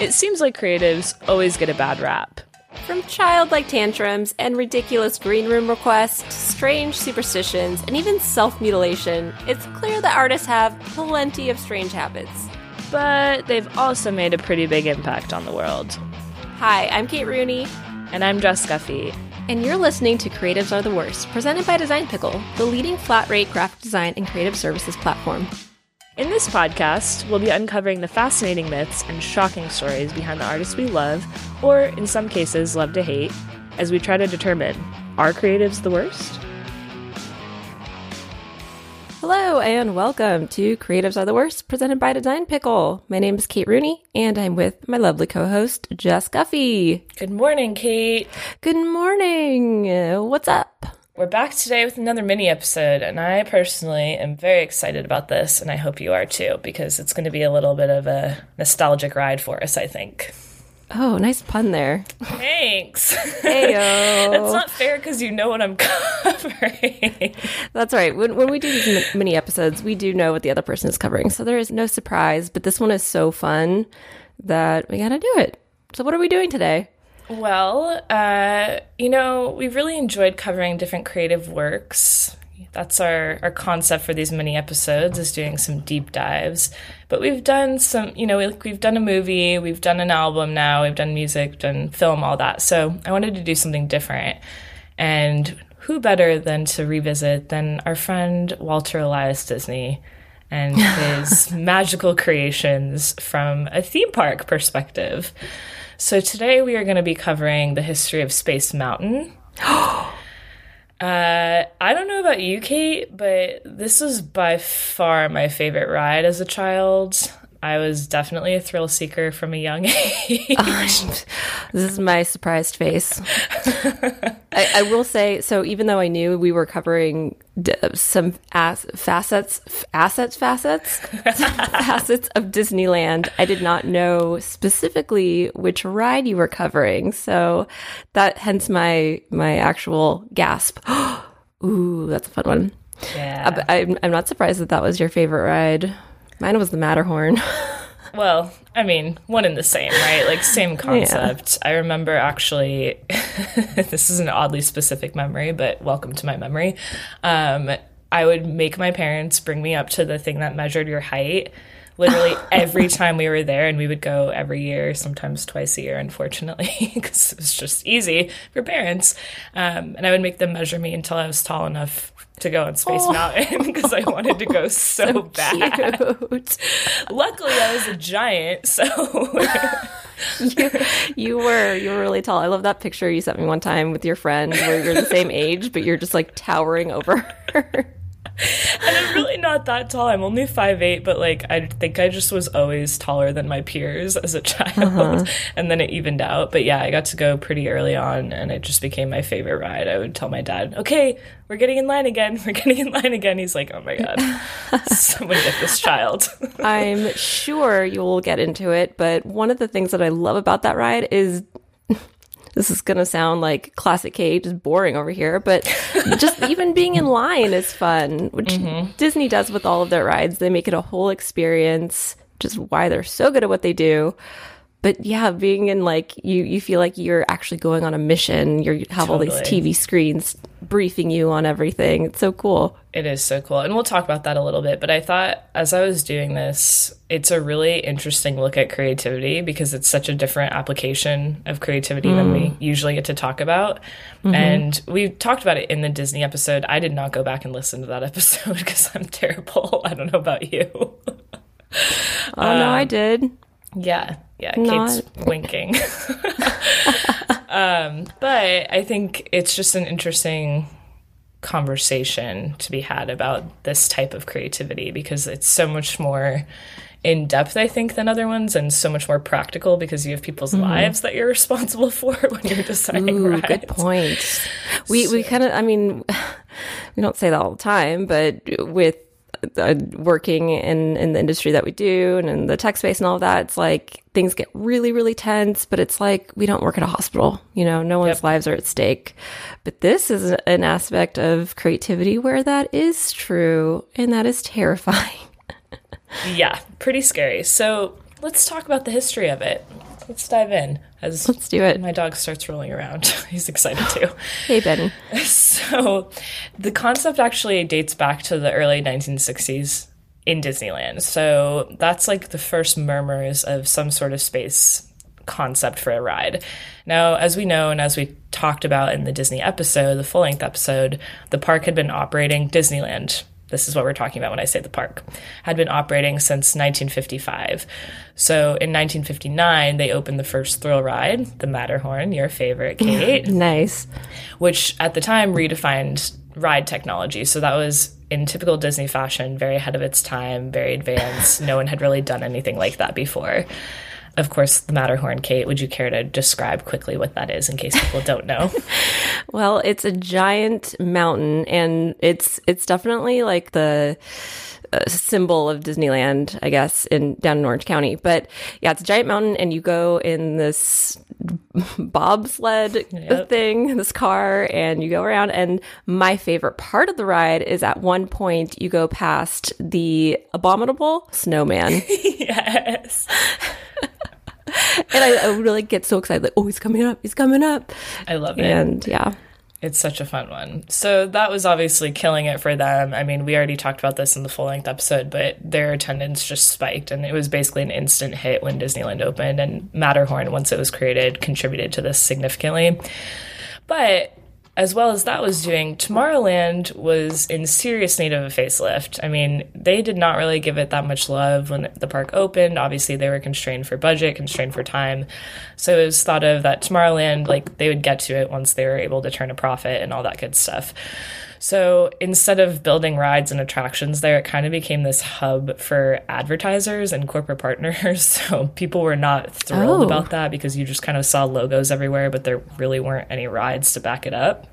It seems like creatives always get a bad rap. From childlike tantrums and ridiculous green room requests, strange superstitions, and even self mutilation, it's clear that artists have plenty of strange habits. But they've also made a pretty big impact on the world. Hi, I'm Kate Rooney. And I'm Jess Guffey. And you're listening to Creatives Are the Worst, presented by Design Pickle, the leading flat rate graphic design and creative services platform. In this podcast, we'll be uncovering the fascinating myths and shocking stories behind the artists we love, or in some cases, love to hate, as we try to determine are creatives the worst? Hello, and welcome to Creatives Are the Worst, presented by Design Pickle. My name is Kate Rooney, and I'm with my lovely co host, Jess Guffey. Good morning, Kate. Good morning. What's up? We're back today with another mini episode, and I personally am very excited about this, and I hope you are too, because it's going to be a little bit of a nostalgic ride for us, I think. Oh, nice pun there. Thanks. Heyo. That's not fair because you know what I'm covering. That's right. When, when we do these mini episodes, we do know what the other person is covering, so there is no surprise, but this one is so fun that we got to do it. So, what are we doing today? Well, uh, you know, we've really enjoyed covering different creative works. That's our, our concept for these mini episodes is doing some deep dives. But we've done some, you know, we, we've done a movie, we've done an album now, we've done music, done film, all that. So I wanted to do something different. And who better than to revisit than our friend Walter Elias Disney and his magical creations from a theme park perspective. So today we are going to be covering the history of Space Mountain. uh, I don't know about you, Kate, but this was by far my favorite ride as a child. I was definitely a thrill seeker from a young age. Oh, this is my surprised face. I, I, will say so. Even though I knew we were covering d- some as- facets, f- assets, facets, facets of Disneyland, I did not know specifically which ride you were covering. So that, hence my my actual gasp. Ooh, that's a fun one. Yeah, uh, I, I'm, I'm not surprised that that was your favorite ride. Mine was the Matterhorn. well, I mean, one and the same, right? Like, same concept. Yeah. I remember actually, this is an oddly specific memory, but welcome to my memory. Um, I would make my parents bring me up to the thing that measured your height literally every time we were there and we would go every year sometimes twice a year unfortunately because it was just easy for parents um, and i would make them measure me until i was tall enough to go on Space oh. Mountain because I wanted to go so, so bad. Cute. Luckily, I was a giant, so you, you were you were really tall. I love that picture you sent me one time with your friend where you're the same age, but you're just like towering over her and I'm really not that tall. I'm only five eight, but like I think I just was always taller than my peers as a child, uh-huh. and then it evened out. But yeah, I got to go pretty early on, and it just became my favorite ride. I would tell my dad, "Okay, we're getting in line again. We're getting in line again." He's like, "Oh my god, someone get this child." I'm sure you will get into it, but one of the things that I love about that ride is this is going to sound like classic Kate, just boring over here, but just even being in line is fun, which mm-hmm. Disney does with all of their rides. They make it a whole experience, just why they're so good at what they do but yeah, being in like you, you feel like you're actually going on a mission. You have totally. all these TV screens briefing you on everything. It's so cool. It is so cool. And we'll talk about that a little bit. But I thought as I was doing this, it's a really interesting look at creativity because it's such a different application of creativity mm. than we mm. usually get to talk about. Mm-hmm. And we talked about it in the Disney episode. I did not go back and listen to that episode because I'm terrible. I don't know about you. Oh, um, no, I um, did. Yeah, yeah, Not... Kate's winking. um, but I think it's just an interesting conversation to be had about this type of creativity because it's so much more in depth, I think, than other ones, and so much more practical because you have people's mm. lives that you're responsible for when you're deciding. Ooh, rides. good point. We so. we kind of, I mean, we don't say that all the time, but with uh, working in in the industry that we do and in the tech space and all of that, it's like things get really really tense. But it's like we don't work at a hospital, you know. No one's yep. lives are at stake. But this is an aspect of creativity where that is true, and that is terrifying. yeah, pretty scary. So let's talk about the history of it. Let's dive in as Let's do it. my dog starts rolling around. He's excited too. Hey, Benny. So, the concept actually dates back to the early 1960s in Disneyland. So, that's like the first murmurs of some sort of space concept for a ride. Now, as we know, and as we talked about in the Disney episode, the full length episode, the park had been operating Disneyland. This is what we're talking about when I say the park, had been operating since 1955. So in 1959, they opened the first thrill ride, the Matterhorn, your favorite, Kate Nice. which at the time redefined ride technology. So that was in typical Disney fashion, very ahead of its time, very advanced. no one had really done anything like that before. Of course, the Matterhorn, Kate, would you care to describe quickly what that is in case people don't know? Well, it's a giant mountain, and it's it's definitely like the symbol of Disneyland, I guess, in down in Orange County. But yeah, it's a giant mountain, and you go in this bobsled Yep. thing, this car, and you go around. And my favorite part of the ride is at one point you go past the abominable snowman, yes. and I, I really get so excited, like, oh, he's coming up, he's coming up, I love it. and yeah. It's such a fun one. So that was obviously killing it for them. I mean, we already talked about this in the full length episode, but their attendance just spiked and it was basically an instant hit when Disneyland opened and Matterhorn, once it was created, contributed to this significantly. But as well as that was doing, Tomorrowland was in serious need of a facelift. I mean, they did not really give it that much love when the park opened. Obviously, they were constrained for budget, constrained for time. So it was thought of that Tomorrowland, like, they would get to it once they were able to turn a profit and all that good stuff. So instead of building rides and attractions there, it kind of became this hub for advertisers and corporate partners. So people were not thrilled Oh. about that because you just kind of saw logos everywhere, but there really weren't any rides to back it up.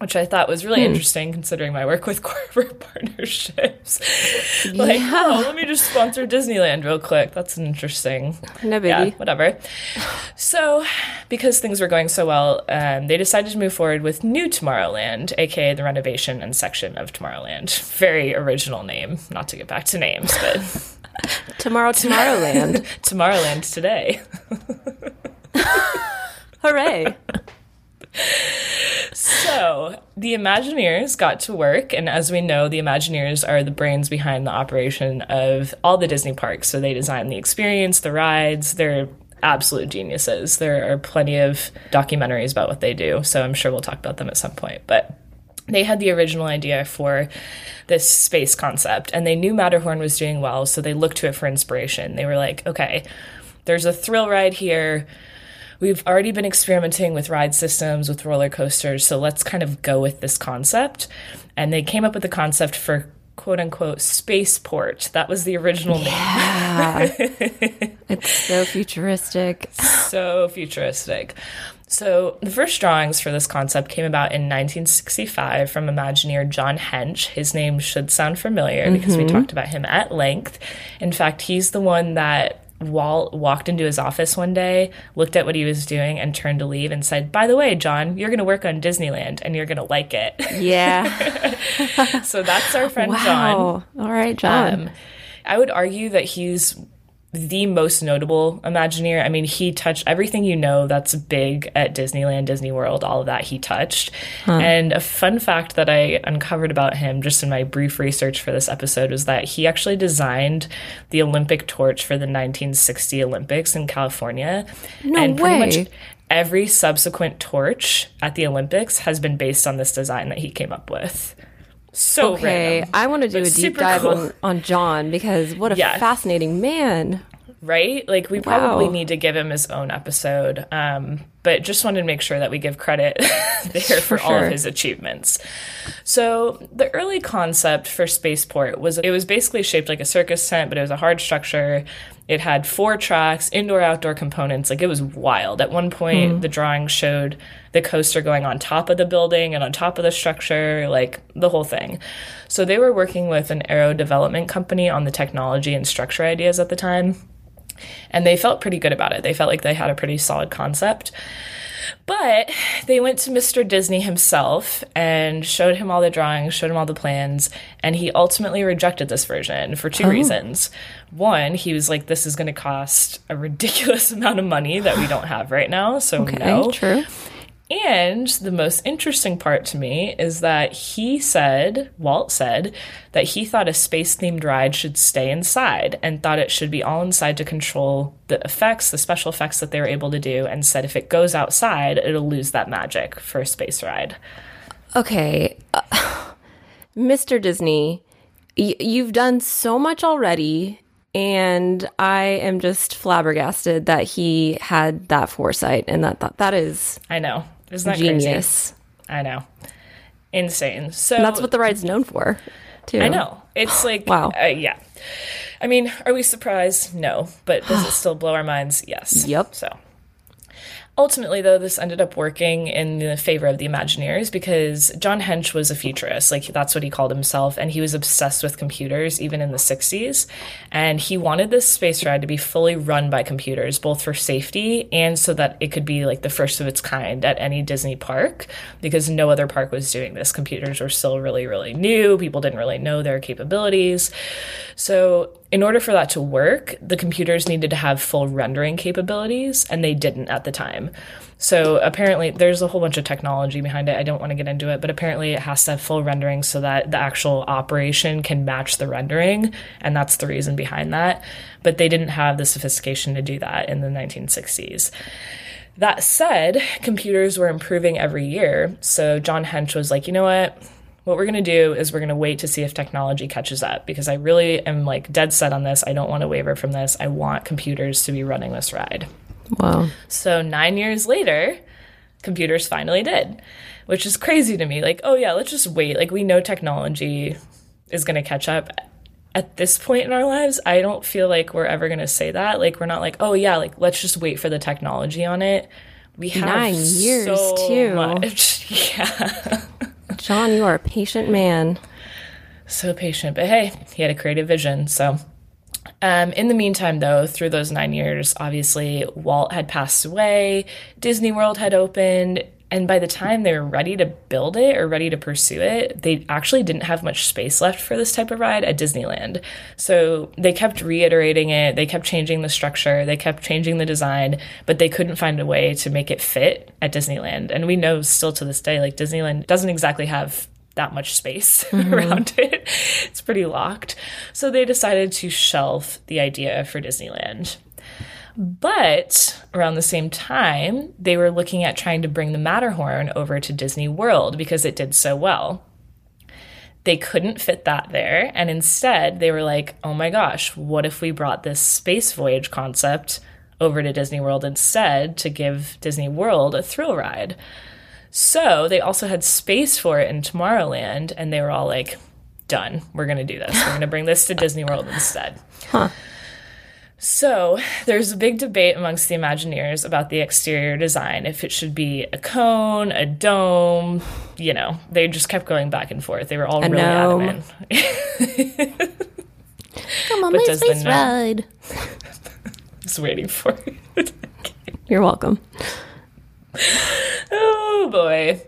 Which I thought was really interesting considering my work with corporate partnerships. like, Yeah. oh, let me just sponsor Disneyland real quick. That's an interesting No yeah, biggie. whatever. So, because things were going so well, um, they decided to move forward with New Tomorrowland, aka the renovation and section of Tomorrowland. Very original name. Not to get back to names, but Tomorrow, Tomorrowland. Tomorrowland today. Hooray. So, the Imagineers got to work, and as we know, the Imagineers are the brains behind the operation of all the Disney parks. So, they design the experience, the rides, they're absolute geniuses. There are plenty of documentaries about what they do, so I'm sure we'll talk about them at some point. But they had the original idea for this space concept, and they knew Matterhorn was doing well, so they looked to it for inspiration. They were like, okay, there's a thrill ride here we've already been experimenting with ride systems with roller coasters so let's kind of go with this concept. And they came up with the concept for quote unquote spaceport. That was the original Yeah. it's so futuristic. so futuristic. So the first drawings for this concept came about in 1965 from imagineer john hench. His name should sound familiar because we mm-hmm. talked about him at length. In fact he's the one that Walt walked into his office one day, looked at what he was doing, and turned to leave and said, By the way, John, you're going to work on Disneyland and you're going to like it. Yeah. so that's our friend John. All right, John. Um, I would argue that he's the most notable Imagineer. I mean, he touched everything you know that's big at Disneyland, Disney World, all of that he touched. And a fun fact that I uncovered about him just in my brief research for this episode was that he actually designed the Olympic torch for the 1960 Olympics in California. No and pretty way. much every subsequent torch at the Olympics has been based on this design that he came up with. So okay, random. I want to do a deep dive cool. on, on John because what a Yeah. fascinating man. right? Like we probably Wow. need to give him his own episode. Um, but just wanted to make sure that we give credit there for, For all of his achievements. So the early concept for Spaceport was it was basically shaped like a circus tent, but it was a hard structure. It had four tracks, indoor outdoor components. Like it was wild. At one point, hmm. the drawing showed the coaster going on top of the building and on top of the structure, like the whole thing. So they were working with an Arrow Development company on the technology and structure ideas at the time and they felt pretty good about it. They felt like they had a pretty solid concept. But they went to Mr. Disney himself and showed him all the drawings, showed him all the plans, and he ultimately rejected this version for two oh. reasons. One, he was like, this is going to cost a ridiculous amount of money that we don't have right now. So, Okay, no. true. And the most interesting part to me is that he said, Walt said, that he thought a space themed ride should stay inside and thought it should be all inside to control the effects, the special effects that they were able to do, and said if it goes outside, it'll lose that magic for a space ride. Okay, uh, Mr. Disney, y- you've done so much already, and I am just flabbergasted that he had that foresight and that that, that is I know. Isn't that genius. crazy? I know. Insane. So And that's what the ride's known for, too. I know. It's like, Wow. uh, yeah. I mean, are we surprised? No. But does it still blow our minds? Yes. Yep. So ultimately, though, this ended up working in the favor of the Imagineers because John Hench was a futurist. Like, that's what he called himself. And he was obsessed with computers, even in the 60s. And he wanted this space ride to be fully run by computers, both for safety and so that it could be like the first of its kind at any Disney park because no other park was doing this. Computers were still really, really new. People didn't really know their capabilities. So, in order for that to work, the computers needed to have full rendering capabilities, and they didn't at the time. So, apparently, there's a whole bunch of technology behind it. I don't want to get into it, but apparently, it has to have full rendering so that the actual operation can match the rendering, and that's the reason behind that. But they didn't have the sophistication to do that in the 1960s. That said, computers were improving every year. So John Hench was like, you know what? What we're going to do is we're going to wait to see if technology catches up because I really am like dead set on this. I don't want to waver from this. I want computers to be running this ride. Wow. So nine years later, computers finally did, which is crazy to me. Like, oh yeah, let's just wait. Like, we know technology is going to catch up. At this point in our lives, I don't feel like we're ever going to say that. Like, we're not like, oh yeah, like let's just wait for the technology on it. We have Nine years, so too. much. Yeah, John, you are a patient man. so patient. But hey, he had a creative vision. So Um, in the meantime, though, through those nine years, obviously Walt had passed away, Disney World had opened, and by the time they were ready to build it or ready to pursue it, they actually didn't have much space left for this type of ride at Disneyland. So they kept reiterating it, they kept changing the structure, they kept changing the design, but they couldn't find a way to make it fit at Disneyland. And we know still to this day, like Disneyland doesn't exactly have that much space mm-hmm. around it. It's pretty locked. So they decided to shelf the idea for Disneyland. But around the same time, they were looking at trying to bring the Matterhorn over to Disney World because it did so well. They couldn't fit that there, and instead they were like, oh my gosh, what if we brought this space voyage concept over to Disney World instead to give Disney World a thrill ride? So they also had space for it in Tomorrowland, and they were all like, done. We're going to do this. We're going to bring this to Disney World instead. So there's a big debate amongst the Imagineers about the exterior design, if it should be a cone, a dome, you know, they just kept going back and forth. They were all A really gnome. adamant. Come on, But my space ride. Just waiting for it. You're welcome. Oh boy.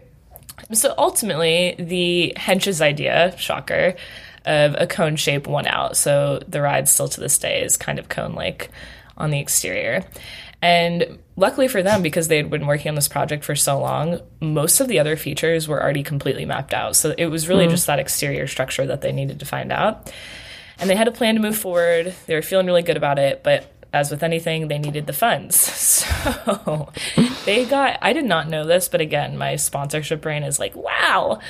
So ultimately, the Hench's idea, shocker, of a cone shape won out. So the ride still to this day is kind of cone like on the exterior. And luckily for them, because they had been working on this project for so long, most of the other features were already completely mapped out. So it was really hmm. just that exterior structure that they needed to find out. And they had a plan to move forward. They were feeling really good about it, but as with anything, they needed the funds. So they got, I did not know this, but again, my sponsorship brain is like, wow.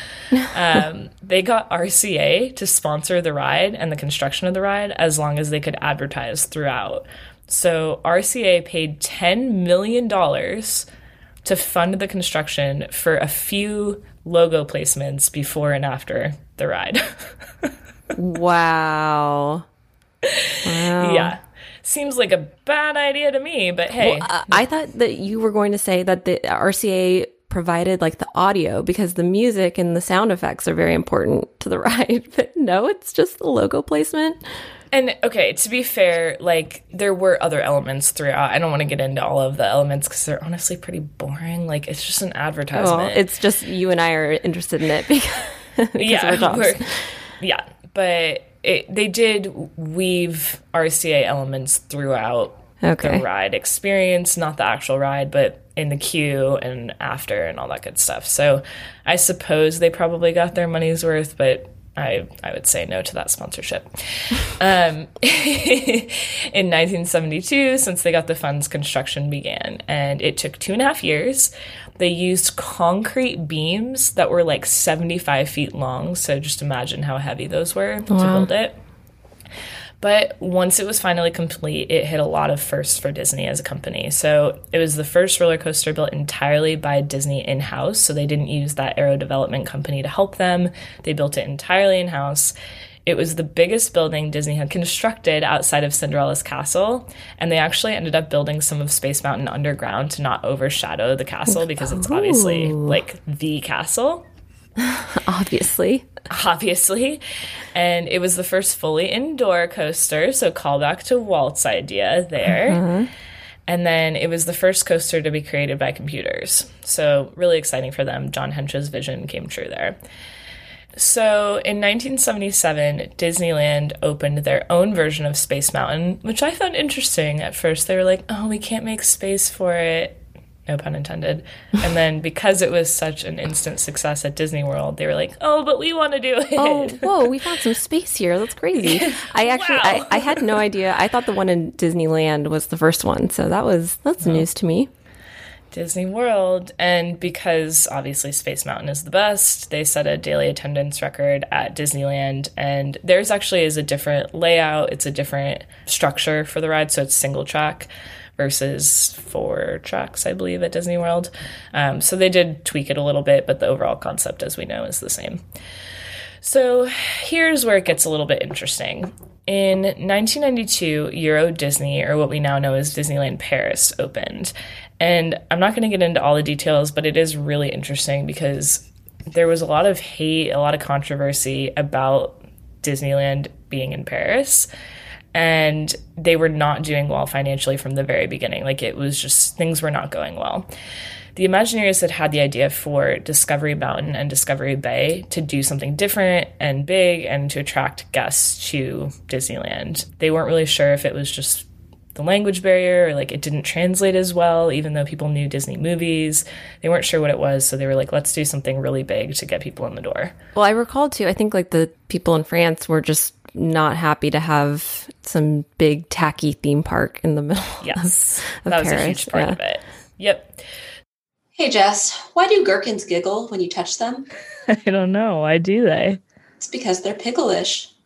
Um, they got RCA to sponsor the ride and the construction of the ride as long as they could advertise throughout. So RCA paid $10 million to fund the construction for a few logo placements before and after the ride. Wow. Wow. yeah. Seems like a bad idea to me, but hey. Uh, I thought that you were going to say that the RCA provided like the audio because the music and the sound effects are very important to the ride. But no, it's just the logo placement. And okay, to be fair, like there were other elements throughout. I don't want to get into all of the elements because they're honestly pretty boring. Like it's just an advertisement. Well, it's just you and I are interested in it because, because yeah, we're- yeah, but it, they did weave RCA elements throughout Okay. the ride experience, not the actual ride, but in the queue and after and all that good stuff. So I suppose they probably got their money's worth, but I I would say no to that sponsorship. um, in 1972, since they got the funds, construction began, and it took two and a half years. They used concrete beams that were like 75 feet long. So just imagine how heavy those were to build it. But once it was finally complete, it hit a lot of firsts for Disney as a company. So it was the first roller coaster built entirely by Disney in house. So they didn't use that Arrow Development company to help them, they built it entirely in house. It was the biggest building Disney had constructed outside of Cinderella's castle, and they actually ended up building some of Space Mountain underground to not overshadow the castle because it's obviously like the castle Obviously. obviously. And it was the first fully indoor coaster, so callback to Walt's idea there. Uh-huh. And then it was the first coaster to be created by computers. So, really exciting for them. John Hench's vision came true there. So, in 1977, Disneyland opened their own version of Space Mountain, which I found interesting at first. They were like, oh, we can't make space for it. No pun intended. And then because it was such an instant success at Disney World, they were like, oh, but we want to do it. Oh, whoa, we found some space here. That's crazy. I actually Wow. I, I had no idea. I thought the one in Disneyland was the first one. So that was that's news to me. Disney World. And because obviously Space Mountain is the best, they set a daily attendance record at Disneyland. And theirs actually is a different layout, it's a different structure for the ride. So it's single track versus four tracks, I believe, at Disney World. Um, so they did tweak it a little bit, but the overall concept, as we know, is the same. So here's where it gets a little bit interesting. In 1992, Euro Disney, or what we now know as Disneyland Paris, opened. And I'm not going to get into all the details, but it is really interesting because there was a lot of hate, a lot of controversy about Disneyland being in Paris. And they were not doing well financially from the very beginning. Like it was just, things were not going well the Imagineers had had the idea for Discovery Mountain and Discovery Bay to do something different and big and to attract guests to Disneyland. They weren't really sure if it was just the language barrier or like it didn't translate as well, even though people knew Disney movies. They weren't sure what it was, so they were like, let's do something really big to get people in the door. Well, I recall too. I think like the people in France were just not happy to have some big tacky theme park in the middle. Yes, of that was a huge part yeah. of it. Yep. Hey Jess, why do gherkins giggle when you touch them? I don't know. Why do they? It's because they're pickleish.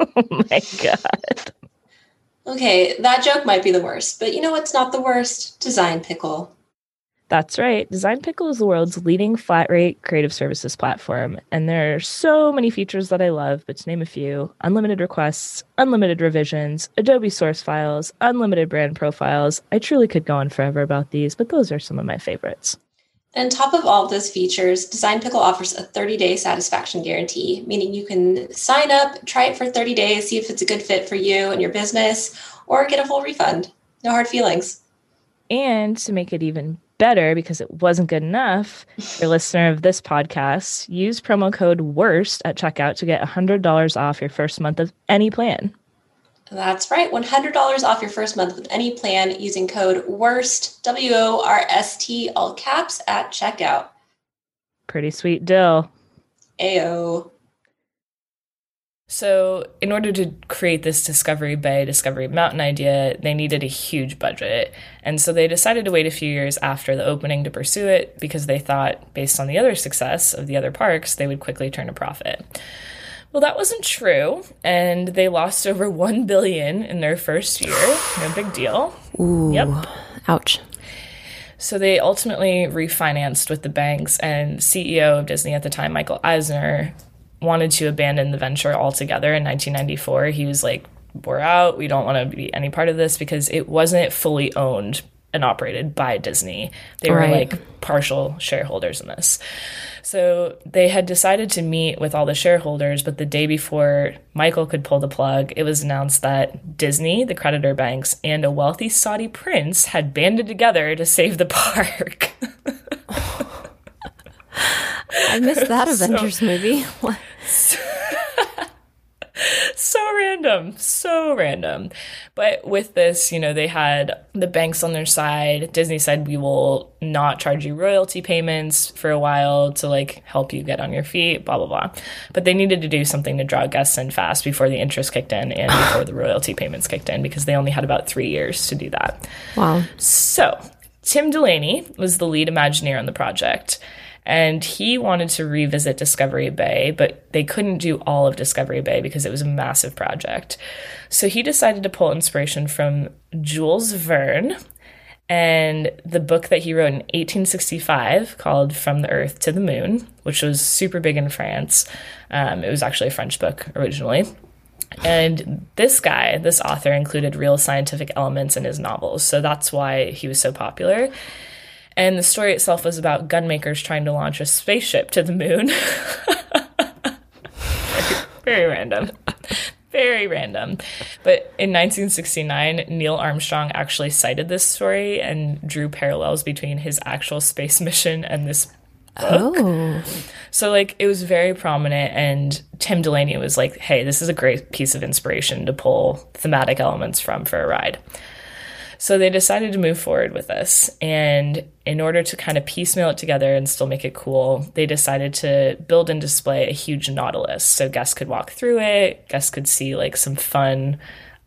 Oh my god. Okay, that joke might be the worst, but you know what's not the worst? Design Pickle. That's right. Design Pickle is the world's leading flat rate creative services platform. And there are so many features that I love, but to name a few unlimited requests, unlimited revisions, Adobe source files, unlimited brand profiles. I truly could go on forever about these, but those are some of my favorites. And on top of all of those features, Design Pickle offers a 30 day satisfaction guarantee, meaning you can sign up, try it for 30 days, see if it's a good fit for you and your business, or get a full refund. No hard feelings. And to make it even better, because it wasn't good enough, your listener of this podcast, use promo code WORST at checkout to get $100 off your first month of any plan. That's right, $100 off your first month with any plan using code WORST, W O R S T, all caps at checkout. Pretty sweet deal. Ayo. So, in order to create this Discovery Bay, Discovery Mountain idea, they needed a huge budget. And so they decided to wait a few years after the opening to pursue it because they thought, based on the other success of the other parks, they would quickly turn a profit. Well, that wasn't true, and they lost over 1 billion in their first year. No big deal. Ooh, Yep. ouch. So they ultimately refinanced with the banks, and CEO of Disney at the time, Michael Eisner, wanted to abandon the venture altogether in 1994. He was like, We're out. We don't want to be any part of this because it wasn't fully owned and operated by Disney. They were like partial shareholders in this. So they had decided to meet with all the shareholders, but the day before Michael could pull the plug, it was announced that Disney, the creditor banks, and a wealthy Saudi prince had banded together to save the park. I missed that Avengers movie. So random, so random. But with this, you know, they had the banks on their side. Disney said, we will not charge you royalty payments for a while to like help you get on your feet, blah, blah, blah. But they needed to do something to draw guests in fast before the interest kicked in and before the royalty payments kicked in because they only had about three years to do that. Wow. So, Tim Delaney was the lead Imagineer on the project, and he wanted to revisit Discovery Bay, but they couldn't do all of Discovery Bay because it was a massive project. So, he decided to pull inspiration from Jules Verne and the book that he wrote in 1865 called From the Earth to the Moon, which was super big in France. Um, it was actually a French book originally. And this guy, this author, included real scientific elements in his novels. So that's why he was so popular. And the story itself was about gunmakers trying to launch a spaceship to the moon. very, very random. Very random. But in 1969, Neil Armstrong actually cited this story and drew parallels between his actual space mission and this Oh. so like it was very prominent and Tim Delaney was like, "Hey, this is a great piece of inspiration to pull thematic elements from for a ride." So they decided to move forward with this and in order to kind of piecemeal it together and still make it cool, they decided to build and display a huge nautilus so guests could walk through it, guests could see like some fun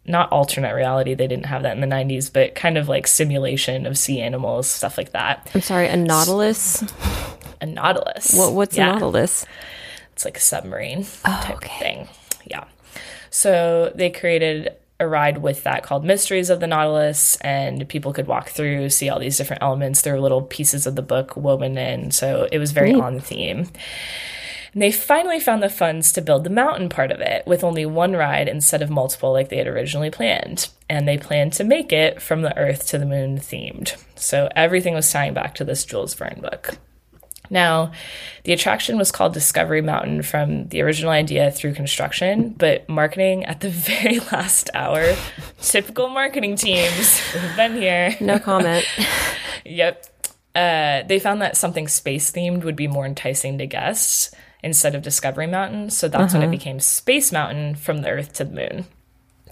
not alternate reality, they didn't have that in the 90s, but kind of like simulation of sea animals, stuff like that. I'm sorry, a nautilus? A nautilus. What, what's Yeah. a nautilus? It's like a submarine oh, type okay. thing. Yeah. So they created a ride with that called Mysteries of the Nautilus, and people could walk through, see all these different elements. There were little pieces of the book woven in, so it was very on theme. And they finally found the funds to build the mountain part of it with only one ride instead of multiple like they had originally planned. And they planned to make it from the Earth to the Moon themed. So everything was tying back to this Jules Verne book. Now, the attraction was called Discovery Mountain from the original idea through construction, but marketing at the very last hour, typical marketing teams, we've been here. No comment. Yep. Uh, they found that something space themed would be more enticing to guests instead of Discovery Mountain. So that's when it became Space Mountain from the Earth to the Moon.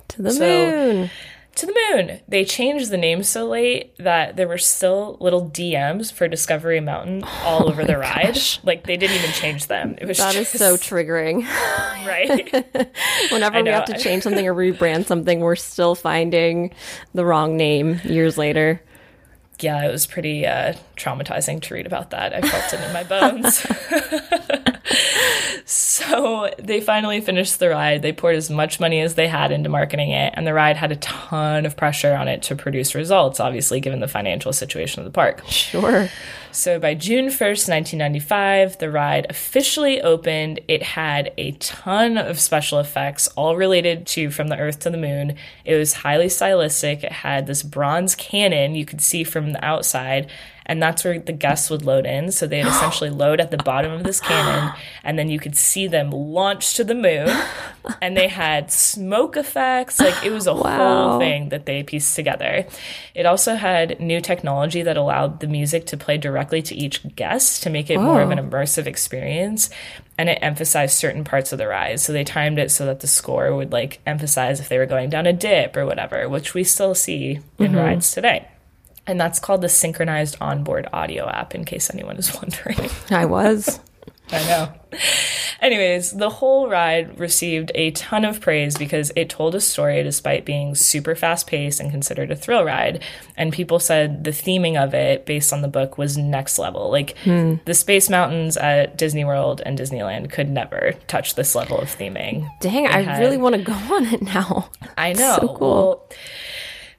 to the So- moon. To the moon. They changed the name so late that there were still little DMs for Discovery Mountain all oh over the ride. Like they didn't even change them. It was Oh That is just, so triggering. right. Whenever we have to change something or rebrand something, we're still finding the wrong name years later. Yeah, it was pretty uh, traumatizing to read about that. I felt it in my bones. so they finally finished the ride. They poured as much money as they had into marketing it, and the ride had a ton of pressure on it to produce results, obviously, given the financial situation of the park. Sure. So by June 1st, 1995, the ride officially opened. It had a ton of special effects, all related to From the Earth to the Moon. It was highly stylistic. It had this bronze cannon you could see from the outside, and that's where the guests would load in. So they'd essentially load at the bottom of this cannon, and then you could see them launch to the moon. And they had smoke effects. Like it was a Wow. whole thing that they pieced together. It also had new technology that allowed the music to play directly to each guest to make it more of an oh. immersive experience. And it emphasized certain parts of the ride. So they timed it so that the score would like emphasize if they were going down a dip or whatever, which we still see in mm-hmm. rides today. And that's called the synchronized onboard audio app, in case anyone is wondering. I was. I know. Anyways, the whole ride received a ton of praise because it told a story despite being super fast paced and considered a thrill ride. And people said the theming of it, based on the book, was next level. Like hmm. the Space Mountains at Disney World and Disneyland could never touch this level of theming. Dang, I had- really want to go on it now. I know. So cool. Well,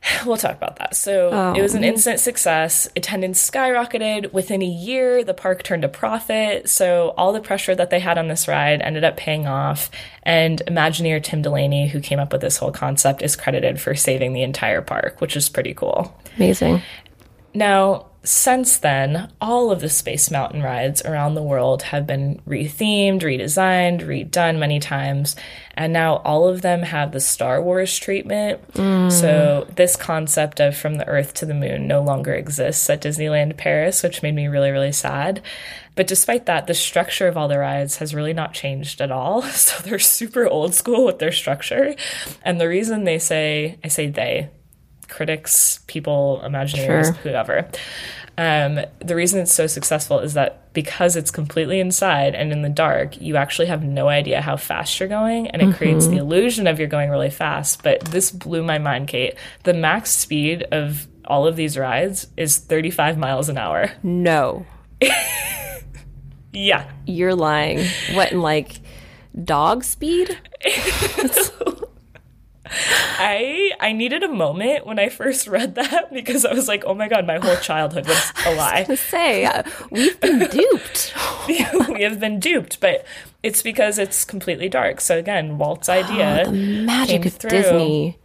we'll talk about that. So Oh, it was an instant success. Attendance skyrocketed. Within a year, the park turned a profit. So all the pressure that they had on this ride ended up paying off. And Imagineer Tim Delaney, who came up with this whole concept, is credited for saving the entire park, which is pretty cool. Amazing. Now, since then, all of the Space Mountain rides around the world have been rethemed, redesigned, redone many times, and now all of them have the Star Wars treatment. Mm. So, this concept of from the Earth to the moon no longer exists at Disneyland Paris, which made me really, really sad. But despite that, the structure of all the rides has really not changed at all. So, they're super old school with their structure. And the reason they say, I say they, critics, people, Imagineers, Sure. whoever. Um, the reason it's so successful is that because it's completely inside and in the dark, you actually have no idea how fast you're going, and it creates the illusion of you're going really fast. But this blew my mind, Kate. The max speed of all of these rides is 35 miles an hour. No, Yeah. you're lying. What in like dog speed? I I needed a moment when I first read that because I was like, oh my god, my whole childhood was a lie. To say uh, we've been duped. we have been duped, but it's because it's completely dark. So again, Walt's idea, the magic of through. Disney.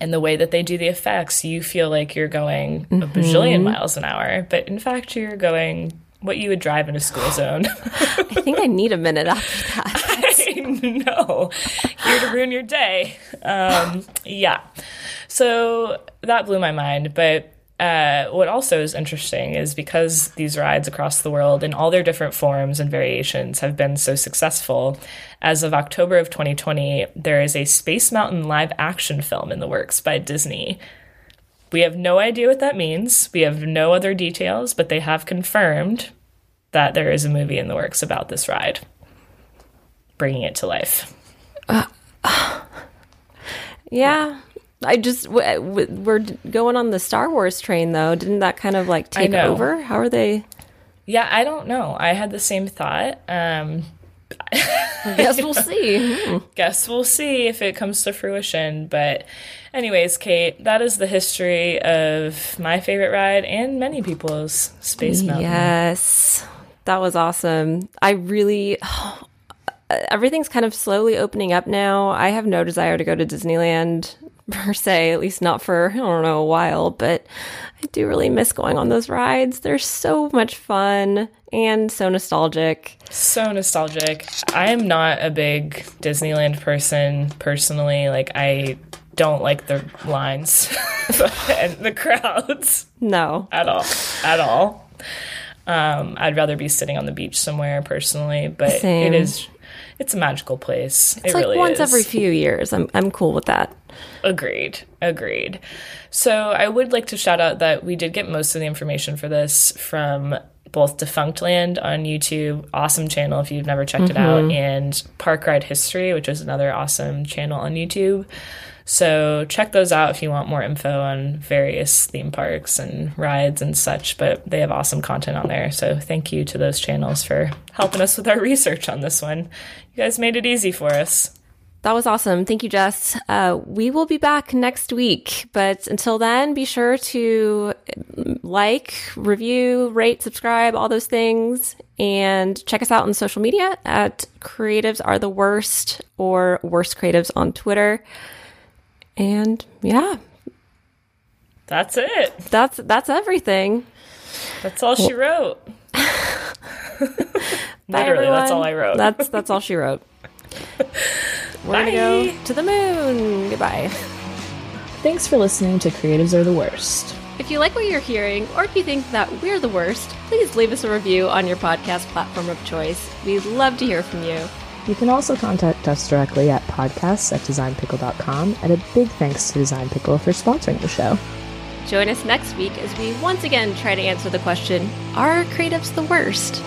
and the way that they do the effects, you feel like you're going a bajillion miles an hour, but in fact, you're going what you would drive in a school zone. I think I need a minute after that. no, here to ruin your day. Um, yeah, so that blew my mind, but. Uh, what also is interesting is because these rides across the world in all their different forms and variations have been so successful, as of October of 2020, there is a Space Mountain live action film in the works by Disney. We have no idea what that means. We have no other details, but they have confirmed that there is a movie in the works about this ride, bringing it to life. Yeah. I just we're going on the Star Wars train though. Didn't that kind of like take over? How are they? Yeah, I don't know. I had the same thought. Um, guess we'll see. Hmm. guess we'll see if it comes to fruition. But, anyways, Kate, that is the history of my favorite ride and many people's Space Mountain. Yes, that was awesome. I really. Everything's kind of slowly opening up now. I have no desire to go to Disneyland per se, at least not for, I don't know, a while, but I do really miss going on those rides. They're so much fun and so nostalgic. So nostalgic. I am not a big Disneyland person personally. Like, I don't like the lines and the crowds No. at all. At all. Um, I'd rather be sitting on the beach somewhere personally, but Same. it is. It's a magical place. It's it like really once is. every few years. I'm I'm cool with that. Agreed. Agreed. So I would like to shout out that we did get most of the information for this from both Defunctland on YouTube, awesome channel if you've never checked it out, mm-hmm. and Park Ride History, which is another awesome channel on YouTube. So check those out if you want more info on various theme parks and rides and such. But they have awesome content on there. So thank you to those channels for helping us with our research on this one. You guys made it easy for us. That was awesome. Thank you, Jess. Uh, we will be back next week. But until then, be sure to like, review, rate, subscribe, all those things. And check us out on social media at Creatives Are the Worst or Worst Creatives on Twitter. And yeah, That's it. that's that's everything. That's all she wrote. Bye, Literally, that's all I wrote. That's that's all she wrote. We're gonna go to the moon. Goodbye. Thanks for listening to Creatives Are the Worst. If you like what you're hearing, or if you think that we're the worst, please leave us a review on your podcast platform of choice. We'd love to hear from you. You can also contact us directly at podcasts at designpickle.com, and a big thanks to Design Pickle for sponsoring the show. Join us next week as we once again try to answer the question Are creatives the worst?